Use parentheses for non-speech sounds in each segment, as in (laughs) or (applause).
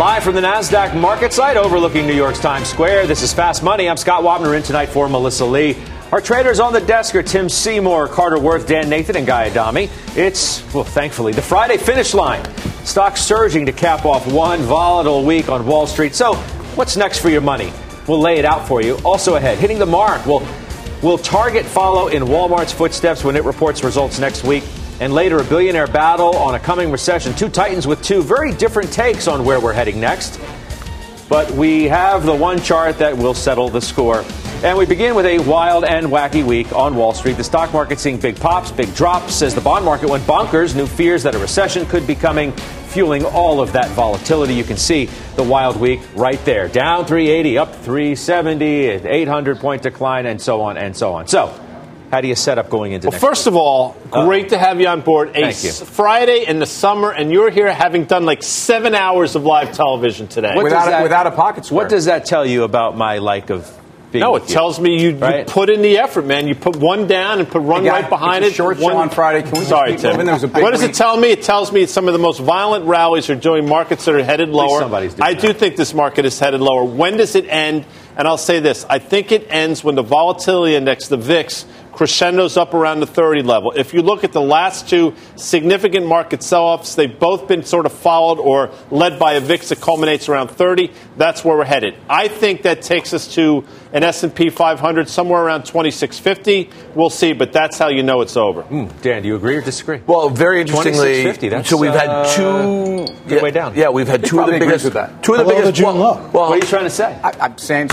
Live from the NASDAQ market site overlooking New York's Times Square, this is Fast Money. I'm Scott Wapner in tonight for Melissa Lee. Our traders on the desk are Tim Seymour, Carter Worth, Dan Nathan, and Guy Adami. It's, well, thankfully, the Friday finish line. Stocks surging to cap off one volatile week on Wall Street. So, what's next for your money? We'll lay it out for you. Also ahead, hitting the mark. Will, will Target follow in Walmart's footsteps when it reports results next week? And later a billionaire battle on a coming recession. Two titans with two very different takes on where we're heading next. But we have the one chart that will settle the score. And we begin with a wild and wacky week on Wall Street. The stock market seeing big pops, big drops as the bond market went bonkers. New fears that a recession could be coming, fueling all of that volatility. You can see the wild week right there. Down 380, up 370, 800 point decline, and so on and so on. So, how do you set up going into? Well, first week? of all, great uh, to have you on board. A Thank you. Friday in the summer, and you're here having done like seven hours of live television today without, that, without a pocket square. What does that tell you about my like of Being no, it tells me you, right? you, put in the effort, man. You put one down and put one right behind it. Short one, show on Friday. Can we sorry, Tim. what does it tell me? It tells me some of the most violent rallies are doing markets that are headed lower. I do think this market is headed lower. When does it end? And I'll say this: I think it ends when the volatility index, the VIX, crescendos up around the 30 level. If you look at the last two significant market sell-offs, they've both been sort of followed or led by a VIX that culminates around 30. That's where we're headed. I think that takes us to an S&P 500 somewhere around 2650. We'll see, but that's how you know it's over. Mm, Dan, do you agree or disagree? Well, very interestingly, so we've had uh, two yeah, way down. Yeah, we've had two of the biggest. Two of the biggest. The well, well, what are you trying to say? I, I'm saying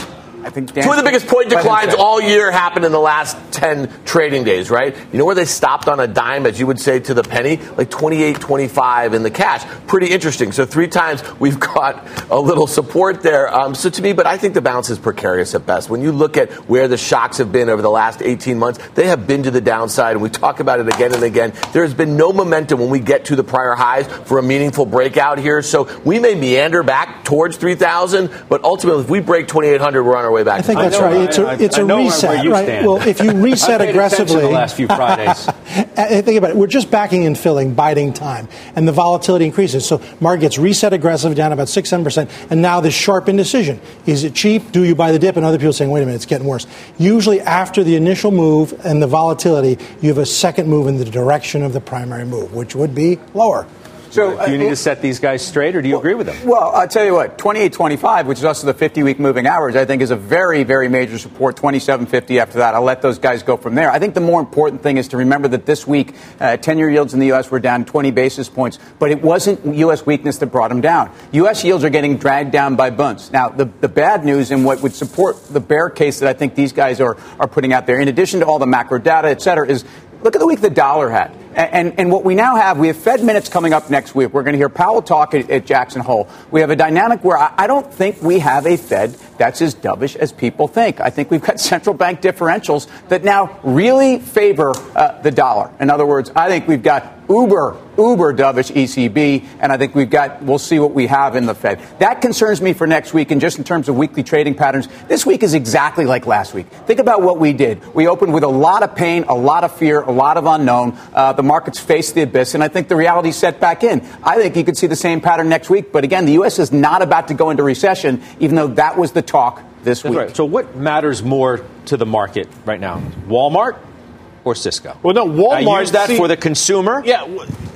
I think Dan two of the biggest point declines all year happened in the last 10 trading days, right? You know where they stopped on a dime, as you would say, to the penny? Like 28, 25 in the cash. Pretty interesting. So three times we've (laughs) got a little support there. Um, so to me, but I think the balance is precarious at best. When you look at where the shocks have been over the last 18 months, they have been to the downside, and we talk about it again and again. There has been no momentum when we get to the prior highs for a meaningful breakout here. So we may meander back towards 3,000, but ultimately, if we break 2,800, we're on our way back. I think that's right. It's a, it's a reset, right? Stand. Well, if you (laughs) reset aggressively, the last few Fridays. (laughs) think about it. We're just backing and filling, biding time, and the volatility increases. So market gets reset aggressive, down about six, seven percent, and now this sharp indecision: is it cheap? Do you buy the dip? And other people saying, "Wait a minute, it's getting worse." Usually, after the initial move and the volatility, you have a second move in the direction of the primary move, which would be lower. So, do you need uh, to set these guys straight, or do you well, agree with them? Well, I'll tell you what, 28.25, which is also the 50 week moving average, I think is a very, very major support. 27.50 after that. I'll let those guys go from there. I think the more important thing is to remember that this week, 10 uh, year yields in the U.S. were down 20 basis points, but it wasn't U.S. weakness that brought them down. U.S. yields are getting dragged down by bunds. Now, the, the bad news and what would support the bear case that I think these guys are, are putting out there, in addition to all the macro data, et cetera, is look at the week the dollar had. And, and, what we now have, we have Fed minutes coming up next week. We're going to hear Powell talk at, at Jackson Hole. We have a dynamic where I, I, don't think we have a Fed that's as dovish as people think. I think we've got (laughs) central bank differentials that now really favor uh, the dollar. In other words, I think we've got uber, uber dovish ECB, and I think we've got, we'll see what we have in the Fed. That concerns me for next week, and just in terms of weekly trading patterns, this week is exactly like last week. Think about what we did. We opened with a lot of pain, a lot of fear, a lot of unknown. Uh, the markets faced the abyss, and I think the reality set back in. I think you could see the same pattern next week, but again, the U.S. is not about to go into recession, even though that was the talk this That's week. Right. So, what matters more to the market right now? Walmart or Cisco? Well, no, Walmart. I use that see, for the consumer. Yeah.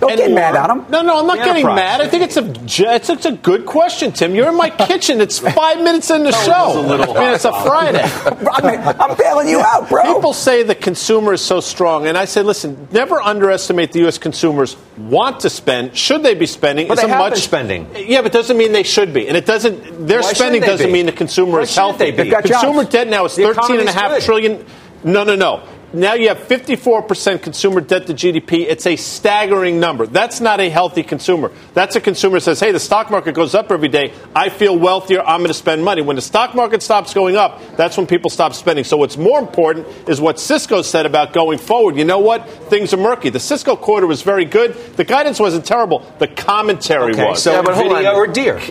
Don't get mad at them. No, no, I'm not getting mad. I think it's a it's, it's, a good question, Tim. You're in my (laughs) kitchen. It's five minutes in the show. A little I mean, it's a Friday. (laughs) I'm bailing you out, bro. People say the consumer is so strong, and I say, listen, never underestimate the U.S. consumers want to spend. Should they be spending? But it's they a have much, been spending. Yeah, but doesn't mean they should be, and it doesn't. Their Why spending doesn't be? mean the consumer Why is healthy. They be? Consumer debt now is the thirteen and a half good. trillion. No, no, no. Now you have 54% consumer debt to GDP. It's a staggering number. That's not a healthy consumer. That's a consumer says, hey, the stock market goes up every day. I feel wealthier. I'm going to spend money. When the stock market stops going up, that's when people stop spending. So what's more important is what Cisco said about going forward. You know what? Things are murky. The Cisco quarter was very good. The guidance wasn't terrible. The commentary okay, was. So yeah, but Nvidia or Deere?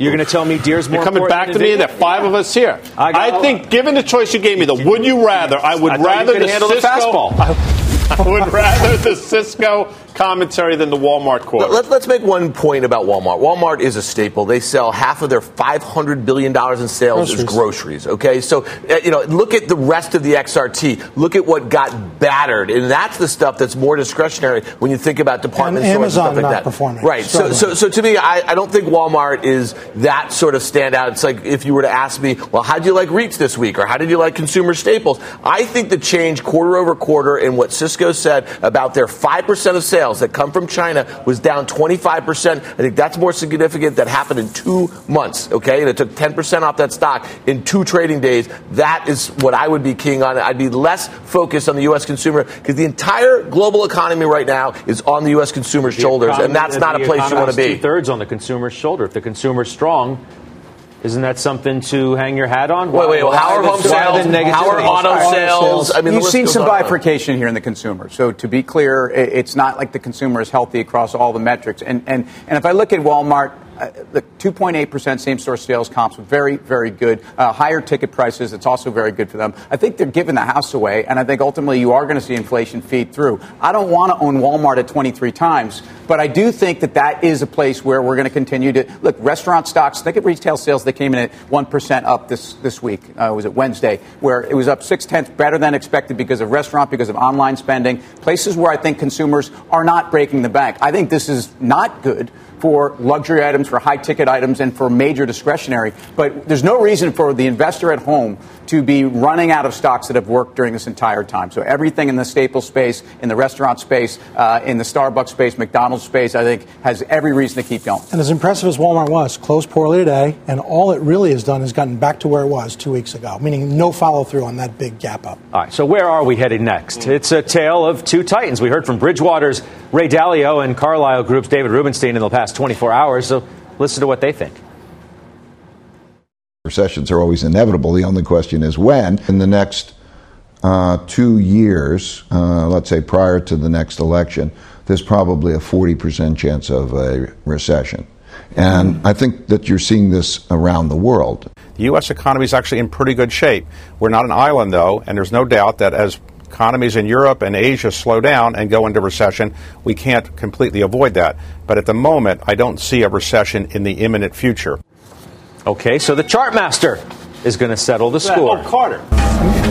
You're going to tell me Deere's more You're coming back to me. There are five of us here. I, I think, given the choice you gave me, the would you rather, I would I rather the Cisco. The fastball. (laughs) I would rather the Cisco commentary than the Walmart quarter. Let, us make one point about Walmart. Walmart is a staple. They sell half of their $500 billion in sales groceries. as groceries. Okay, so uh, you know, look at the rest of the XRT. Look at what got battered, and that's the stuff that's more discretionary when you think about department and stores Amazon and stuff like that. Performing. Right. So, so, so to me, I, I don't think Walmart is that sort of standout. It's like if you were to ask me, well, how did you like REITs this week, or how did you like consumer staples? I think the change quarter over quarter in what Cisco said about their 5% of sales that come from China was down 25%. I think that's more significant. That happened in two months, okay? And it took 10% off that stock in two trading days. That is what I would be keying on. I'd be less focused on the U.S. consumer because the entire global economy right now is on the U.S. consumer's the shoulders, economy, and that's not a place you want to be. Two thirds on the consumer's shoulder. If the consumer's strong, isn't that something to hang your hat on? Wait, wait, well, how are home sales? How are auto sales? I mean, you've seen some bifurcation here in the consumer. So to be clear, it's not like the consumer is healthy across all the metrics. And and and if I look at Walmart, the 2.8% same store sales comps, very, very good. Uh, higher ticket prices, it's also very good for them. I think they're giving the house away, and I think ultimately you are going to see inflation feed through. I don't want to own Walmart at 23 times, but I do think that that is a place where we're going to continue to look. Restaurant stocks, think of retail sales, they came in at 1% up this, this week. Uh, was it Wednesday, where it was up six tenths better than expected because of restaurant, because of online spending. Places where I think consumers are not breaking the bank. I think this is not good for luxury items, for high ticket items, and for major discretionary. But there's no reason for the investor at home to be running out of stocks that have worked during this entire time. So everything in the staple space, in the restaurant space, uh, in the Starbucks space, McDonald's space, I think has every reason to keep going. And as impressive as Walmart was, closed poorly today, and all it really has done is gotten back to where it was two weeks ago, meaning no follow through on that big gap up. All right, so where are we headed next? It's a tale of two titans. We heard from Bridgewater's Ray Dalio and Carlyle Group's David Rubenstein in the past 24 hours, so listen to what they think. Recessions are always inevitable. The only question is when. In the next uh, two years, uh, let's say prior to the next election, there's probably a 40% chance of a recession. And I think that you're seeing this around the world. The U.S. economy is actually in pretty good shape. We're not an island, though, and there's no doubt that as economies in Europe and Asia slow down and go into recession, we can't completely avoid that. But at the moment, I don't see a recession in the imminent future. Okay, so the chart master is going to settle the score. Oh, Carter.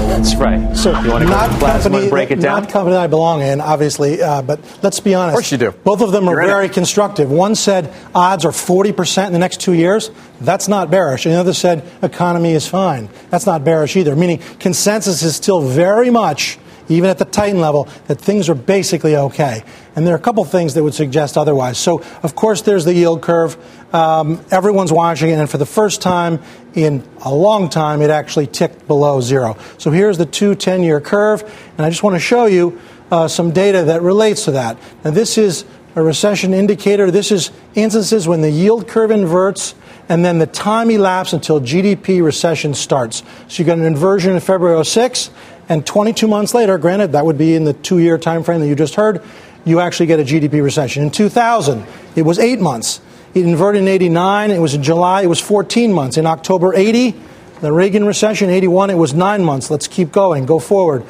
That's right. So you want to not go company, and break it down? Not company I belong in, obviously, uh, but let's be honest. Of course you do. Both of them You're are very constructive. One said odds are 40% in the next two years. That's not bearish. And the other said economy is fine. That's not bearish either, meaning consensus is still very much even at the Titan level, that things are basically okay. And there are a couple things that would suggest otherwise. So, of course, there's the yield curve. Um, everyone's watching it, and for the first time in a long time, it actually ticked below zero. So here's the two 10 year curve, and I just want to show you uh, some data that relates to that. Now, this is a recession indicator. This is instances when the yield curve inverts and then the time elapsed until GDP recession starts. So you got an inversion in February 06, and 22 months later, granted that would be in the two-year time frame that you just heard, you actually get a GDP recession. In 2000, it was eight months. It inverted in 89. It was in July. It was 14 months. In October 80, the Reagan recession, 81, it was nine months. Let's keep going. Go forward.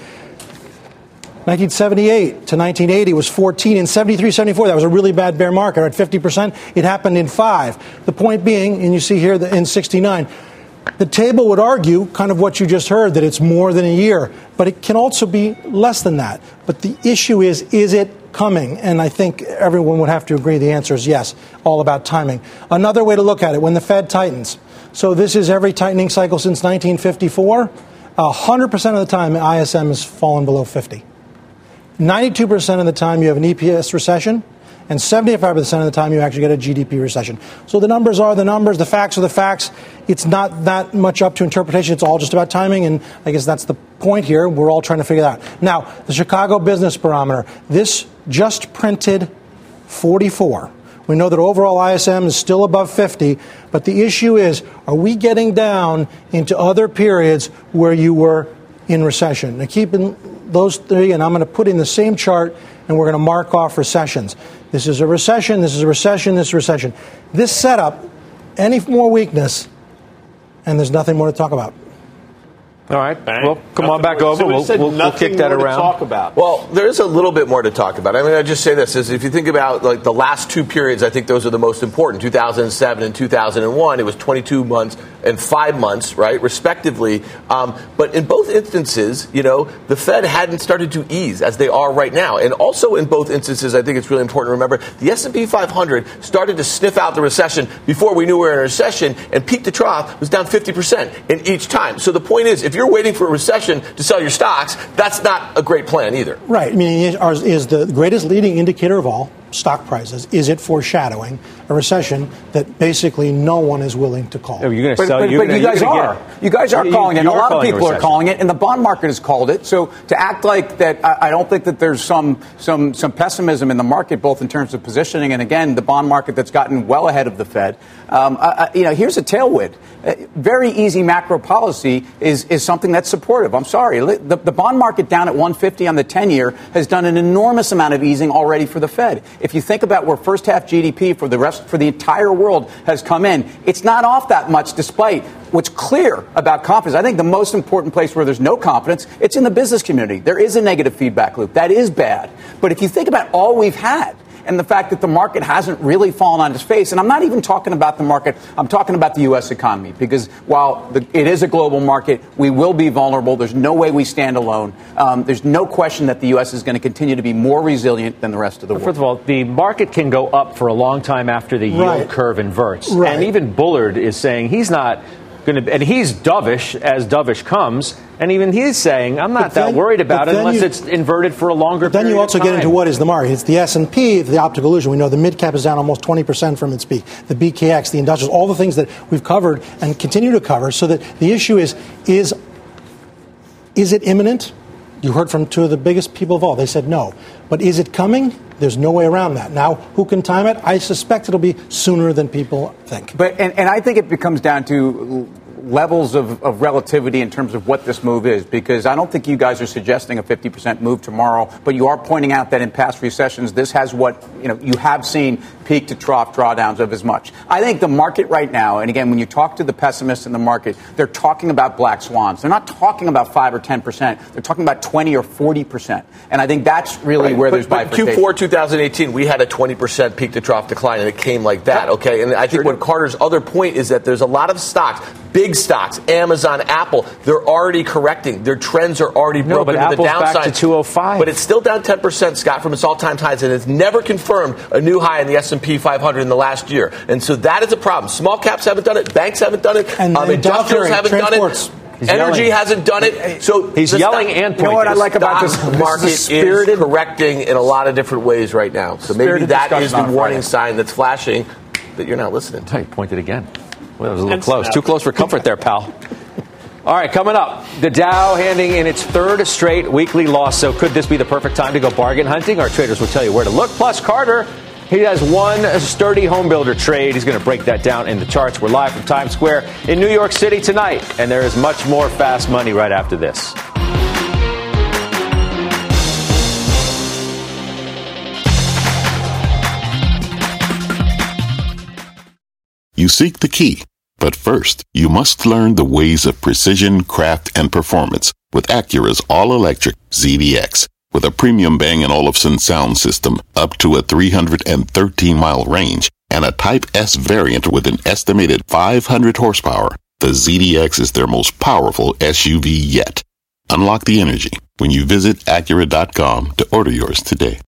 1978 to 1980 was 14. In 73, 74, that was a really bad bear market at 50%. It happened in five. The point being, and you see here in 69, the table would argue, kind of what you just heard, that it's more than a year, but it can also be less than that. But the issue is, is it coming? And I think everyone would have to agree the answer is yes, all about timing. Another way to look at it, when the Fed tightens. So this is every tightening cycle since 1954. 100% of the time, ISM has fallen below 50. 92% of the time, you have an EPS recession and 75% of the time you actually get a GDP recession. So the numbers are the numbers, the facts are the facts. It's not that much up to interpretation. It's all just about timing, and I guess that's the point here. We're all trying to figure that out. Now, the Chicago Business Barometer, this just printed 44. We know that overall ISM is still above 50, but the issue is are we getting down into other periods where you were in recession? Now, keep in those three, and I'm going to put in the same chart, and we're going to mark off recessions. This is a recession, this is a recession, this is a recession. This setup, any more weakness, and there's nothing more to talk about. All right. Bang. Well, come nothing on back over. We'll, we'll, we'll, kick that around. talk about. Well, there is a little bit more to talk about. I mean, I just say this: is if you think about like the last two periods, I think those are the most important. 2007 and 2001. It was 22 months and five months, right, respectively. Um, but in both instances, you know, the Fed hadn't started to ease as they are right now. And also in both instances, I think it's really important to remember the S&P 500 started to sniff out the recession before we knew we were in a recession, and peak to trough was down 50% in each time. So the point is, if you're waiting for a recession to sell your stocks, that's not a great plan either. Right. I mean, is the greatest leading indicator of all stock prices? Is it foreshadowing a recession that basically no one is willing to call? Oh, you're going to sell. But, but, but you guys are. Get, you guys are you, calling it. a lot of people are calling it, and the bond market has called it. So to act like that, I, I, don't think that there's some some some pessimism in the market, both in terms of positioning and again the bond market that's gotten well ahead of the Fed. Um, I, you know, here's a tailwind. Uh, very easy macro policy is is something that's supportive. I'm sorry, the, the bond market down at 150 on the 10 year has done an enormous amount of easing already for the Fed. If you think about where first half GDP for the rest for the entire world has come in, it's not off that much despite what's clear about confidence. I think the most important place where there's no confidence, it's in the business community. There is a negative feedback loop. That is bad. But if you think about all we've had, and the fact that the market hasn't really fallen on its face. And I'm not even talking about the market, I'm talking about the U.S. economy. Because while the, it is a global market, we will be vulnerable. There's no way we stand alone. Um, there's no question that the U.S. is going to continue to be more resilient than the rest of the world. First of all, the market can go up for a long time after the yield right. curve inverts. Right. And even Bullard is saying he's not going to, and he's dovish as dovish comes, and even he's saying, "I'm not then, that worried about it unless you, it's inverted for a longer." Period." Then you also get into what is the market? It's the S and P, the optical illusion. We know the mid cap is down almost 20 percent from its peak. The BKX, the industrials, all the things that we've covered and continue to cover. So that the issue is is is it imminent? You heard from two of the biggest people of all. They said no. But is it coming? There's no way around that. Now, who can time it? I suspect it'll be sooner than people think. But and, and I think it becomes down to levels of, of, relativity in terms of what this move is, because I don't think you guys are suggesting a 50% move tomorrow, but you are pointing out that in past recessions, this has what, you know, you have seen peak to trough drawdowns of as much. I think the market right now, and again, when you talk to the pessimists in the market, they're talking about black swans. They're not talking about 5 or 10%. They're talking about 20 or 40%. And I think that's really right. where but, there's but bifurcation. Q4 2018, we had a 20% peak to trough decline, and it came like that, okay? And I think what Carter's other point is that there's a lot of stocks, big stocks, Amazon, Apple, they're already correcting. Their trends are already broken no, but to Apple's the downside. Back to 205. But it's still down 10%, Scott, from its all-time highs, and it's never confirmed a new high in the S&P 500 in the last year. And so that is a problem. Small caps haven't done it. Banks haven't done it. And um, industrials haven't done it. He's Energy yelling. hasn't done it. So he's yelling stock, and pointing. You know what I like about this market this is, is correcting in a lot of different ways right now. So maybe that is the warning sign that's flashing that you're not listening. He pointed again. Well, that was a little close. Too close for comfort there, pal. All right, coming up, the Dow handing in its third straight weekly loss. So could this be the perfect time to go bargain hunting? Our traders will tell you where to look. Plus, Carter he has one sturdy home builder trade. He's going to break that down in the charts. We're live from Times Square in New York City tonight, and there is much more fast money right after this. You seek the key, but first, you must learn the ways of precision, craft, and performance with Acura's all electric ZDX. With a premium Bang & Olufsen sound system up to a 313 mile range and a Type S variant with an estimated 500 horsepower, the ZDX is their most powerful SUV yet. Unlock the energy when you visit Acura.com to order yours today.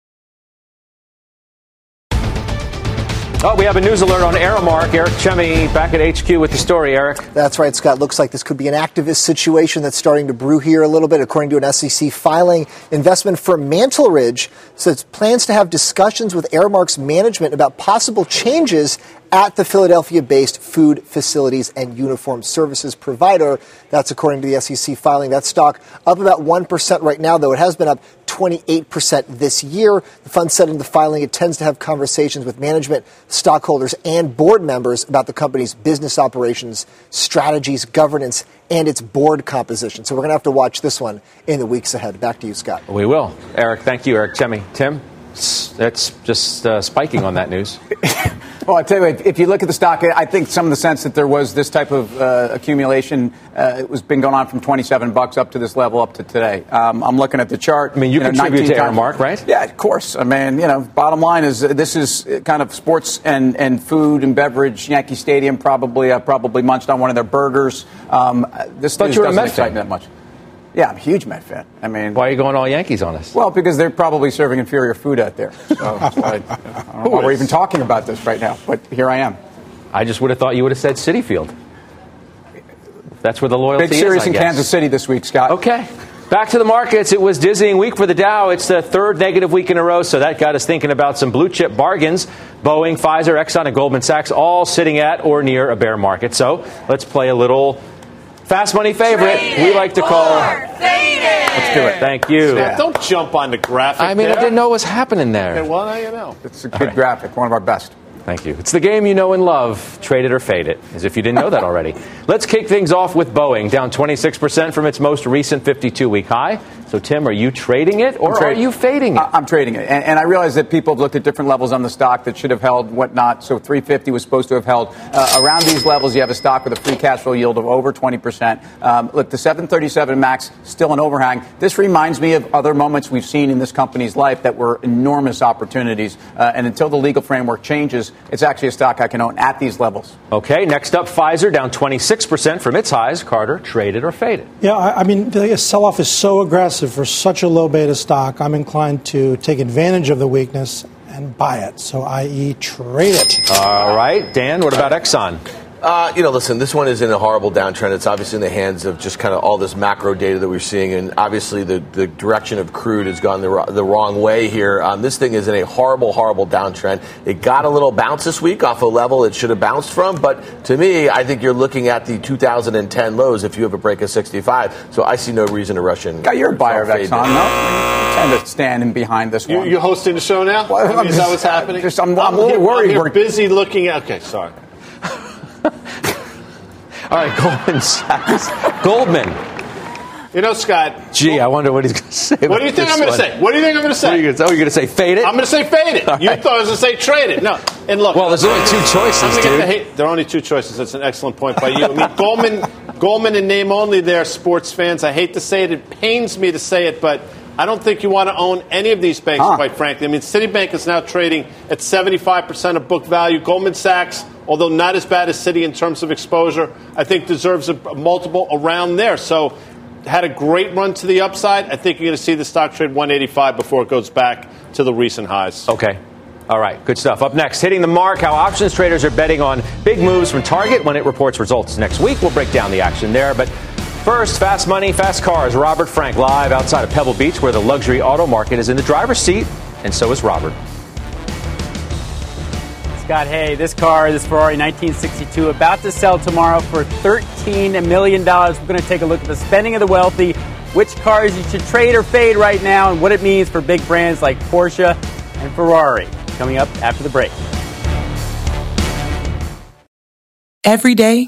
Oh, we have a news alert on Aramark. Eric Chemi back at HQ with the story, Eric. That's right, Scott. Looks like this could be an activist situation that's starting to brew here a little bit. According to an SEC filing, investment firm Mantle Ridge says plans to have discussions with Aramark's management about possible changes at the Philadelphia based food facilities and uniform services provider. That's according to the SEC filing. That stock up about 1% right now, though it has been up 28% this year. The fund said in the filing it tends to have conversations with management, stockholders, and board members about the company's business operations, strategies, governance, and its board composition. So we're going to have to watch this one in the weeks ahead. Back to you, Scott. We will. Eric, thank you, Eric Chemi. Tim? That's just uh, spiking on that news. (laughs) well, I tell you, if you look at the stock, I think some of the sense that there was this type of uh, accumulation, uh, it was been going on from 27 bucks up to this level up to today. Um, I'm looking at the chart. I mean, you, you contribute know, to Aramark, right? Yeah, of course. I mean, you know, bottom line is uh, this is kind of sports and, and food and beverage. Yankee Stadium probably uh, probably munched on one of their burgers. Um, this thought you were a fan. that much. Yeah, I'm a huge Met fan. I mean, why are you going all Yankees on us? Well, because they're probably serving inferior food out there. So (laughs) I, I don't know why we're even talking about this right now, but here I am. I just would have thought you would have said Citi Field. That's where the loyalty Big series is, in Kansas City this week, Scott. Okay. Back to the markets. It was dizzying week for the Dow. It's the third negative week in a row, so that got us thinking about some blue chip bargains. Boeing, Pfizer, Exxon, and Goldman Sachs all sitting at or near a bear market. So let's play a little Fast money favorite. we like to call. Let's do it. Thank you. Yeah. Don't jump on the graphic. I mean, there. I didn't know what was happening there. Okay, well, now you know. It's a good right. graphic, one of our best. Thank you. It's the game you know and love. Trade it or fade it, as if you didn't know that already. (laughs) Let's kick things off with Boeing, down 26% from its most recent 52 week high. So, Tim, are you trading it or are you fading it? I'm trading it. And, and, I realize that people have looked at different levels on the stock that should have held whatnot. So, 350 was supposed to have held. Uh, around these levels, you have a stock with a free cash flow yield of over 20%. Um, look, the 737 MAX, still an overhang. This reminds me of other moments we've seen in this company's life that were enormous opportunities. Uh, and until the legal framework changes, it's actually a stock I can own at these levels. Okay, next up, Pfizer down 26% from its highs. Carter, traded or faded? Yeah, I, I mean, the sell off is so aggressive for such a low beta stock, I'm inclined to take advantage of the weakness and buy it. So, i.e., trade it. All right. Dan, what about Exxon? Uh, you know, listen, this one is in a horrible downtrend. It's obviously in the hands of just kind of all this macro data that we're seeing, and obviously the, the direction of crude has gone the, the wrong way here. Um, this thing is in a horrible, horrible downtrend. It got a little bounce this week off a level it should have bounced from, but to me, I think you're looking at the 2010 lows if you have a break of 65. So I see no reason to rush in. Got your buyer of Exxon, no? I tend to stand in behind this one. You, are hosting the show now? Well, I mean, is that what's happening? Just, I'm, I'm, I'm, a little worried. We're busy looking at. Okay, sorry. All right, Goldman Sachs. Goldman. You know, Scott. Gee, I wonder what he's going to say. What do you think I'm going to say? What do you think I'm going to say? What are you going oh, to say? Fade it? I'm going to say fade it. Right. You thought I was going to say trade it. No. And look. Well, there's only two choices, dude. The hate. There are only two choices. That's an excellent point by you. I mean, Goldman, Goldman in name only, they're sports fans. I hate to say it. It pains me to say it, but I don't think you want to own any of these banks, huh. quite frankly. I mean, Citibank is now trading at 75% of book value. Goldman Sachs although not as bad as Citi in terms of exposure, I think deserves a multiple around there. So had a great run to the upside. I think you're going to see the stock trade 185 before it goes back to the recent highs. Okay. All right, good stuff. Up next, hitting the mark, how options traders are betting on big moves from Target when it reports results next week. We'll break down the action there. But first, fast money, fast cars. Robert Frank live outside of Pebble Beach, where the luxury auto market is in the driver's seat, and so is Robert. Scott, hey, this car, this Ferrari 1962, about to sell tomorrow for $13 million. We're going to take a look at the spending of the wealthy, which cars you should trade or fade right now, and what it means for big brands like Porsche and Ferrari. Coming up after the break. Every day,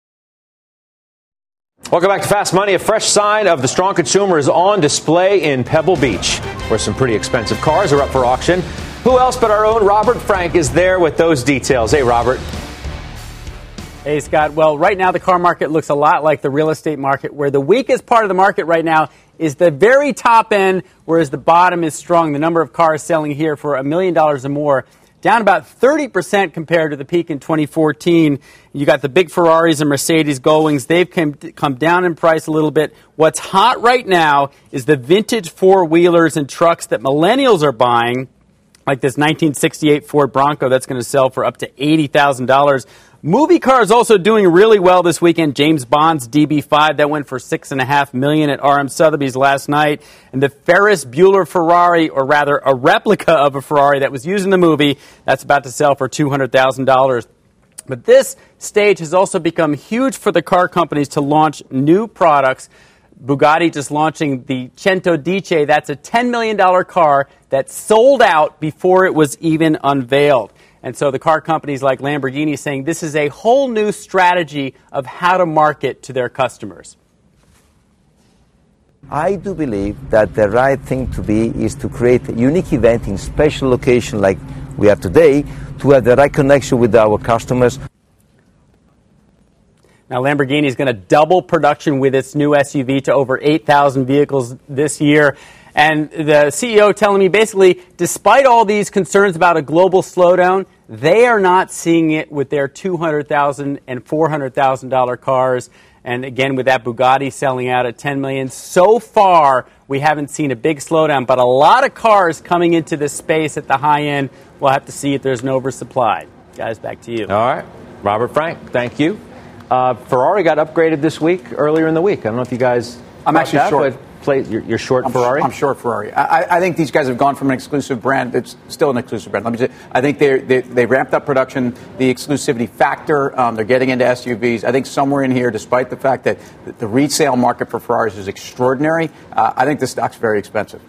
Welcome back to Fast Money. A fresh sign of the strong consumer is on display in Pebble Beach, where some pretty expensive cars are up for auction. Who else but our own Robert Frank is there with those details? Hey, Robert. Hey, Scott. Well, right now the car market looks a lot like the real estate market, where the weakest part of the market right now is the very top end, whereas the bottom is strong. The number of cars selling here for a million dollars or more down about 30% compared to the peak in 2014. You got the big Ferraris and Mercedes goings. They've come, come down in price a little bit. What's hot right now is the vintage four wheelers and trucks that millennials are buying, like this 1968 Ford Bronco that's going to sell for up to $80,000. Movie cars also doing really well this weekend. James Bond's DB5 that went for six and a half million at RM Sotheby's last night, and the Ferris Bueller Ferrari, or rather a replica of a Ferrari that was used in the movie, that's about to sell for two hundred thousand dollars. But this stage has also become huge for the car companies to launch new products. Bugatti just launching the Centodieci. That's a $10 million car that sold out before it was even unveiled. And so the car companies like Lamborghini saying this is a whole new strategy of how to market to their customers. I do believe that the right thing to be is to create a unique event in special location like we have today to have the right connection with our customers. Now, Lamborghini is going to double production with its new SUV to over 8,000 vehicles this year. And the CEO telling me basically, despite all these concerns about a global slowdown, they are not seeing it with their $200,000 and $400,000 cars. And again, with that Bugatti selling out at 10 million, so far we haven't seen a big slowdown, but a lot of cars coming into this space at the high end. We'll have to see if there's an oversupply. Guys, back to you. All right. Robert Frank, thank you. Uh, Ferrari got upgraded this week, earlier in the week. I don't know if you guys. I'm actually that, short. Play, you're, you're, short I'm Ferrari. Sh- I'm short Ferrari. I, I, think these guys have gone from an exclusive brand. It's still an exclusive brand. Let me say, I think they they ramped up production, the exclusivity factor. Um, they're getting into SUVs. I think somewhere in here, despite the fact that the resale market for Ferraris is extraordinary, uh, I think the stock's very expensive.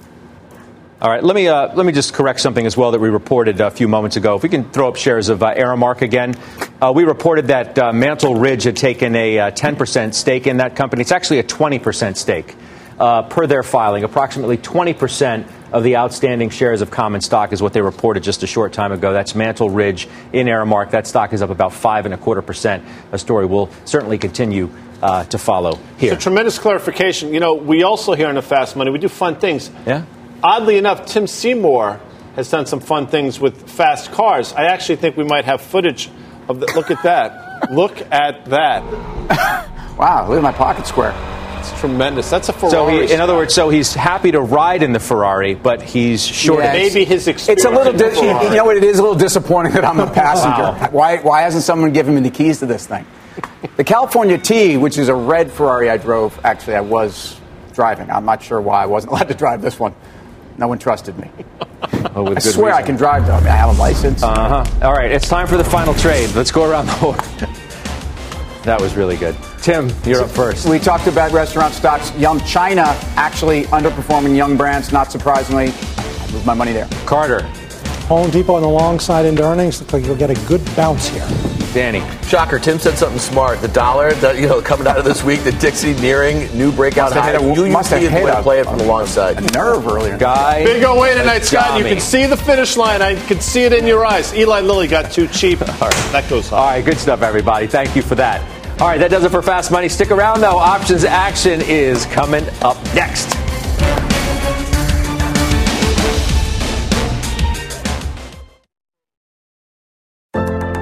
All right, let me uh, let me just correct something as well that we reported a few moments ago. If we can throw up shares of uh, Aramark again, uh, we reported that uh, Mantle Ridge had taken a 10% uh, stake in that company. It's actually a 20% stake uh, per their filing. Approximately 20% of the outstanding shares of common stock is what they reported just a short time ago. That's Mantle Ridge in Aramark. That stock is up about five and a quarter percent. A story will certainly continue uh, to follow here. So tremendous clarification. You know, we also here on the Fast Money we do fun things. Yeah. Oddly enough, Tim Seymour has done some fun things with fast cars. I actually think we might have footage of the, Look at that. (laughs) look at that. (laughs) wow! Look at my pocket square. It's tremendous. That's a Ferrari. So, he, in other words, so he's happy to ride in the Ferrari, but he's short. Yeah, maybe his experience. It's a little. Di- you know what? It is a little disappointing that I'm a (laughs) passenger. wow. Why? Why hasn't someone given me the keys to this thing? the California T, which is a red Ferrari I drove. Actually, I was driving. I'm not sure why I wasn't (laughs) allowed to drive this one. No one trusted me. Oh, I swear reason. I can drive though. I, mean, I have a license. Uh huh. All right, it's time for the final trade. Let's go around the horn. That was really good. Tim, you're so up first. We talked about restaurant stocks. Yum China actually underperforming Yum Brands, not surprisingly. I move my money there. Carter. Home Depot on the long side into earnings. Looks like you'll get a good bounce here. Danny. Shocker. Tim said something smart. The dollar, the, you know, coming out of this week, the Dixie nearing new breakout high. You must have hit a, play it from the long side. A nerve earlier. Guy. Big away tonight, Scott. You can see the finish line. I can see it in your eyes. Eli Lilly got too cheap. (laughs) All right, that goes. All right, good stuff, everybody. Thank you for that. All right, that does it for Fast Money. Stick around, though. Options action is coming up next.